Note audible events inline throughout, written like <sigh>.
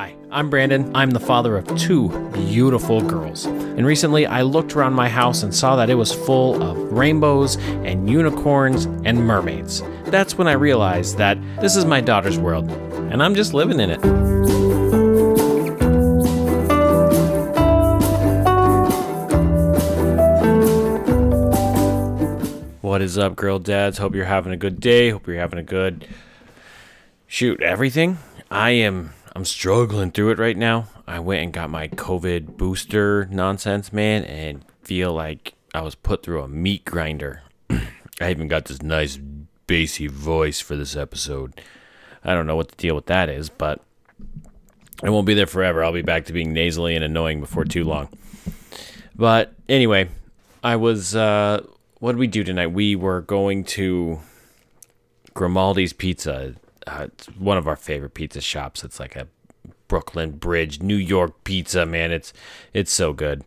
Hi, I'm Brandon. I'm the father of two beautiful girls. And recently I looked around my house and saw that it was full of rainbows and unicorns and mermaids. That's when I realized that this is my daughter's world, and I'm just living in it. What is up, girl dads? Hope you're having a good day. Hope you're having a good shoot everything. I am I'm struggling through it right now. I went and got my COVID booster nonsense, man, and feel like I was put through a meat grinder. <clears throat> I even got this nice bassy voice for this episode. I don't know what the deal with that is, but I won't be there forever. I'll be back to being nasally and annoying before too long. But anyway, I was uh what did we do tonight? We were going to Grimaldi's Pizza. Uh, it's one of our favorite pizza shops. It's like a Brooklyn Bridge, New York pizza, man. It's it's so good.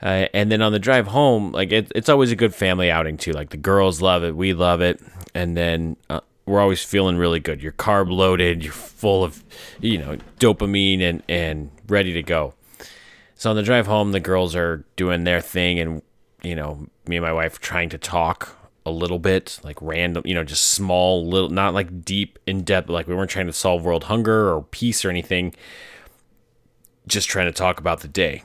Uh, and then on the drive home, like it, it's always a good family outing too. Like the girls love it, we love it, and then uh, we're always feeling really good. You're carb loaded, you're full of, you know, dopamine and and ready to go. So on the drive home, the girls are doing their thing, and you know, me and my wife trying to talk a little bit, like random, you know, just small, little, not like deep, in depth. Like we weren't trying to solve world hunger or peace or anything. Just trying to talk about the day.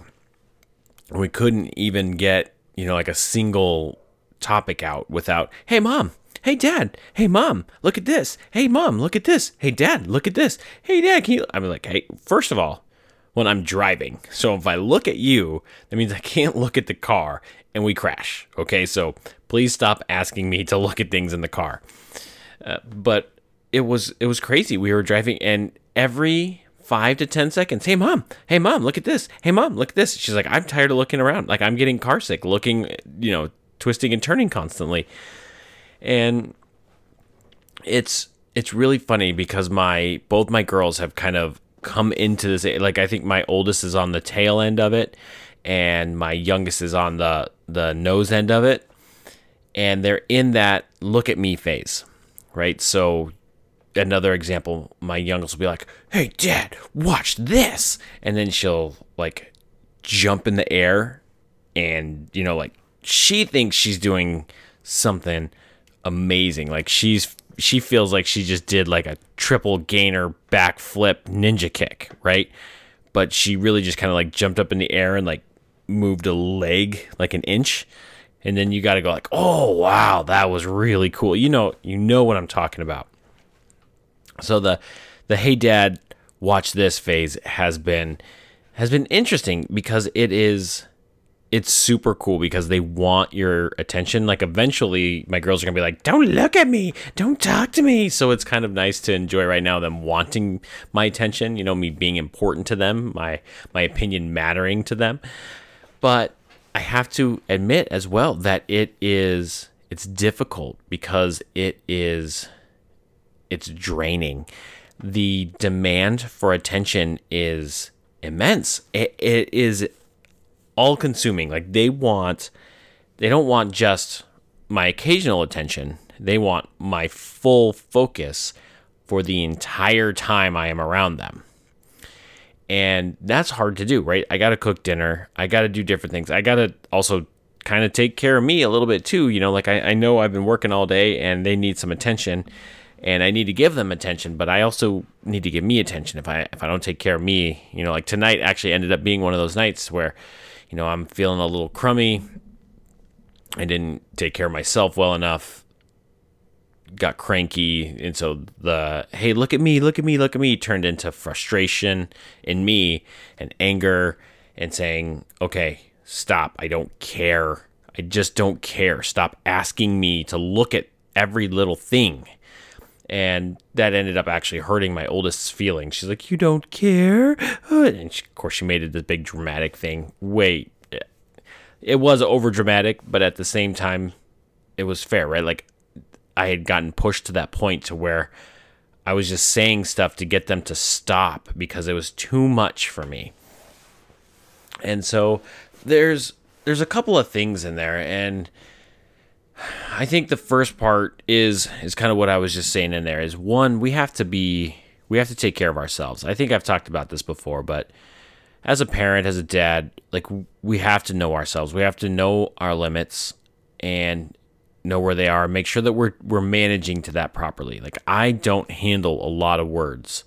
We couldn't even get, you know, like a single topic out without, hey, mom, hey, dad, hey, mom, look at this. Hey, mom, look at this. Hey, dad, look at this. Hey, dad, can you? I'm like, hey, first of all, when I'm driving. So if I look at you, that means I can't look at the car and we crash. Okay, so please stop asking me to look at things in the car. Uh, but it was it was crazy. We were driving and every five to ten seconds, hey mom, hey mom, look at this. Hey mom, look at this. She's like, I'm tired of looking around. Like I'm getting car sick, looking, you know, twisting and turning constantly. And it's it's really funny because my both my girls have kind of come into this like I think my oldest is on the tail end of it and my youngest is on the the nose end of it and they're in that look at me phase right? So another example my youngest will be like hey dad watch this and then she'll like jump in the air and you know like she thinks she's doing something amazing. Like she's she feels like she just did like a triple gainer backflip ninja kick right? But she really just kind of like jumped up in the air and like moved a leg like an inch and then you got to go like oh wow that was really cool. You know you know what i'm talking about. So the the hey dad watch this phase has been has been interesting because it is it's super cool because they want your attention. Like eventually my girls are gonna be like don't look at me. Don't talk to me. So it's kind of nice to enjoy right now them wanting my attention you know me being important to them my my opinion mattering to them but I have to admit as well that it is it's difficult because it is it's draining. The demand for attention is immense. It, it is all consuming. Like they want they don't want just my occasional attention. They want my full focus for the entire time I am around them and that's hard to do right? I gotta cook dinner. I gotta do different things. I gotta also kind of take care of me a little bit too you know? Like I, I know i've been working all day and they need some attention and i need to give them attention but i also need to give me attention if i if i don't take care of me you know? Like tonight actually ended up being one of those nights where you know i'm feeling a little crummy. I didn't take care of myself well enough got cranky and so the hey look at me look at me look at me turned into frustration in me and anger and saying okay stop i don't care. I just don't care. Stop asking me to look at every little thing. And that ended up actually hurting my oldest's feelings. She's like you don't care? Uh, and she, of course she made it this big dramatic thing. Wait it was over dramatic but at the same time it was fair right? Like I had gotten pushed to that point to where I was just saying stuff to get them to stop because it was too much for me. And so there's there's a couple of things in there and I think the first part is is kind of what I was just saying in there is one we have to be we have to take care of ourselves. I think I've talked about this before, but as a parent, as a dad, like we have to know ourselves. We have to know our limits and know where they are. Make sure that we're we're managing to that properly. Like I don't handle a lot of words.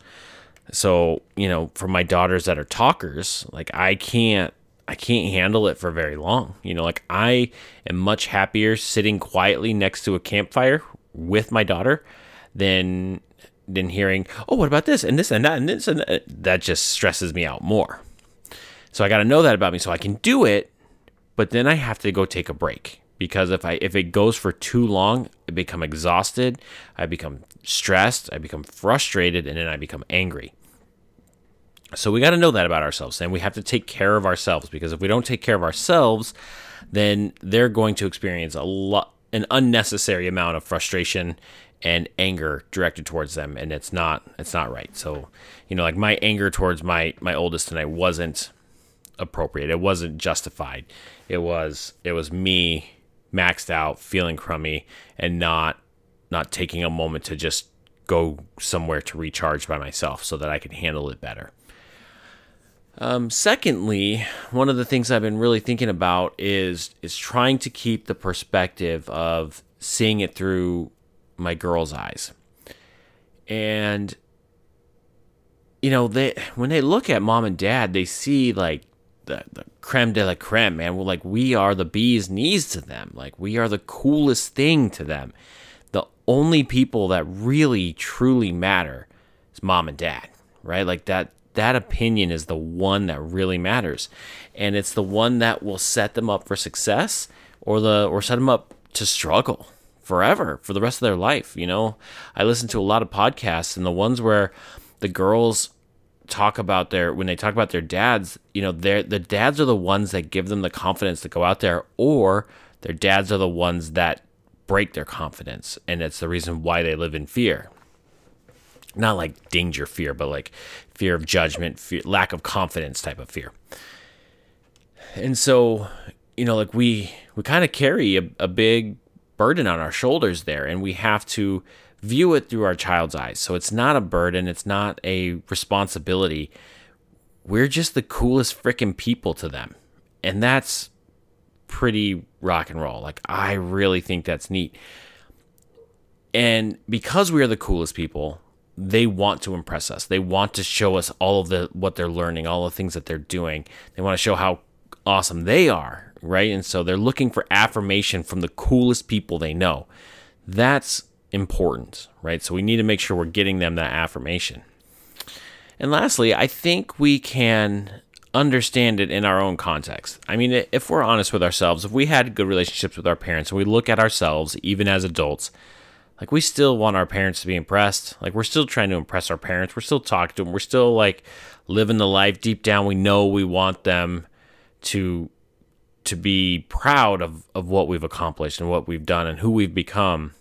So, you know, for my daughters that are talkers, like I can't I can't handle it for very long. You know, like I am much happier sitting quietly next to a campfire with my daughter than than hearing, "Oh, what about this and this and that and this and that." that just stresses me out more. So I got to know that about me so I can do it, but then I have to go take a break because if I if it goes for too long, I become exhausted, I become stressed, I become frustrated, and then I become angry. So we got to know that about ourselves, and we have to take care of ourselves because if we don't take care of ourselves, then they're going to experience a lot an unnecessary amount of frustration and anger directed towards them and it's not it's not right. So you know like my anger towards my my oldest tonight wasn't appropriate. It wasn't justified. It was it was me maxed out, feeling crummy, and not not taking a moment to just go somewhere to recharge by myself so that I can handle it better. Um, secondly, one of the things I've been really thinking about is is trying to keep the perspective of seeing it through my girl's eyes. And you know, they when they look at mom and dad, they see like the, the creme de la creme, man. We're like, we are the bee's knees to them. Like, we are the coolest thing to them. The only people that really, truly matter is mom and dad, right? Like, that, that opinion is the one that really matters. And it's the one that will set them up for success or the, or set them up to struggle forever for the rest of their life. You know, I listen to a lot of podcasts and the ones where the girls talk about their when they talk about their dads, you know, their the dads are the ones that give them the confidence to go out there, or their dads are the ones that break their confidence, and it's the reason why they live in fear. Not like danger fear, but like fear of judgment, fear, lack of confidence type of fear. And so, you know, like we we kind of carry a, a big burden on our shoulders there, and we have to view it through our child's eyes. So it's not a burden, it's not a responsibility. We're just the coolest freaking people to them. And that's pretty rock and roll. Like, I really think that's neat. And because we are the coolest people, they want to impress us. They want to show us all of the what they're learning, all the things that they're doing. They want to show how awesome they are, right? And so they're looking for affirmation from the coolest people they know. That's important, right? So we need to make sure we're getting them that affirmation. And lastly, I think we can understand it in our own context. I mean, if we're honest with ourselves, if we had good relationships with our parents and we look at ourselves, even as adults, like we still want our parents to be impressed. Like we're still trying to impress our parents. We're still talking to them. We're still like living the life deep down. We know we want them to to be proud of, of what we've accomplished and what we've done and who we've become.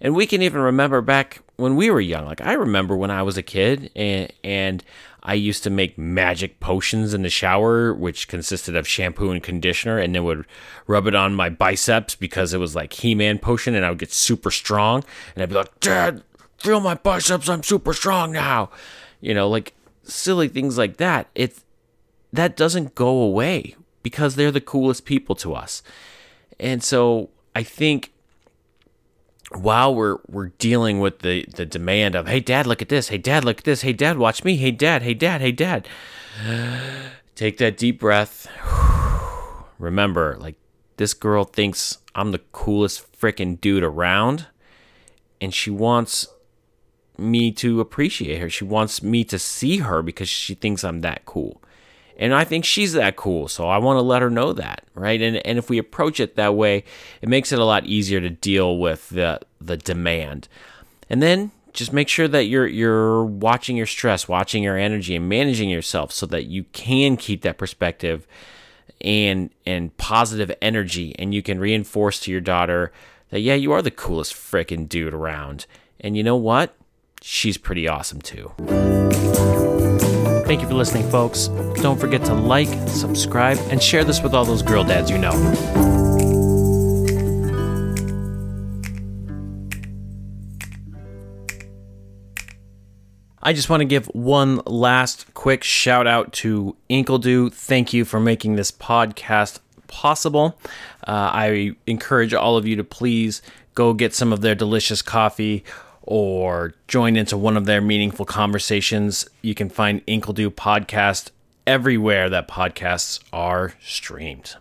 And we can even remember back when we were young. Like I remember when I was a kid and, and I used to make magic potions in the shower, which consisted of shampoo and conditioner, and then would rub it on my biceps because it was like He Man potion, and I would get super strong. And I'd be like, Dad, feel my biceps, I'm super strong now. You know, like silly things like that. It that doesn't go away because they're the coolest people to us. And so I think while we're we're dealing with the the demand of hey dad look at this. Hey dad look at this. Hey dad watch me. Hey dad. Hey dad. Hey dad. <sighs> Take that deep breath. <sighs> Remember like this girl thinks i'm the coolest freaking dude around and she wants me to appreciate her. She wants me to see her because she thinks i'm that cool and I think she's that cool, so I want to let her know that, right? And and if we approach it that way, it makes it a lot easier to deal with the the demand. And then just make sure that you're you're watching your stress, watching your energy and managing yourself so that you can keep that perspective and and positive energy and you can reinforce to your daughter that yeah, you are the coolest freaking dude around. And you know what? She's pretty awesome too. Thank you for listening, folks. Don't forget to like, subscribe, and share this with all those girl dads you know. I just want to give one last quick shout out to Inkledo. Thank you for making this podcast possible. Uh, I encourage all of you to please go get some of their delicious coffee or join into one of their meaningful conversations. You can find Inkledo podcast everywhere that podcasts are streamed.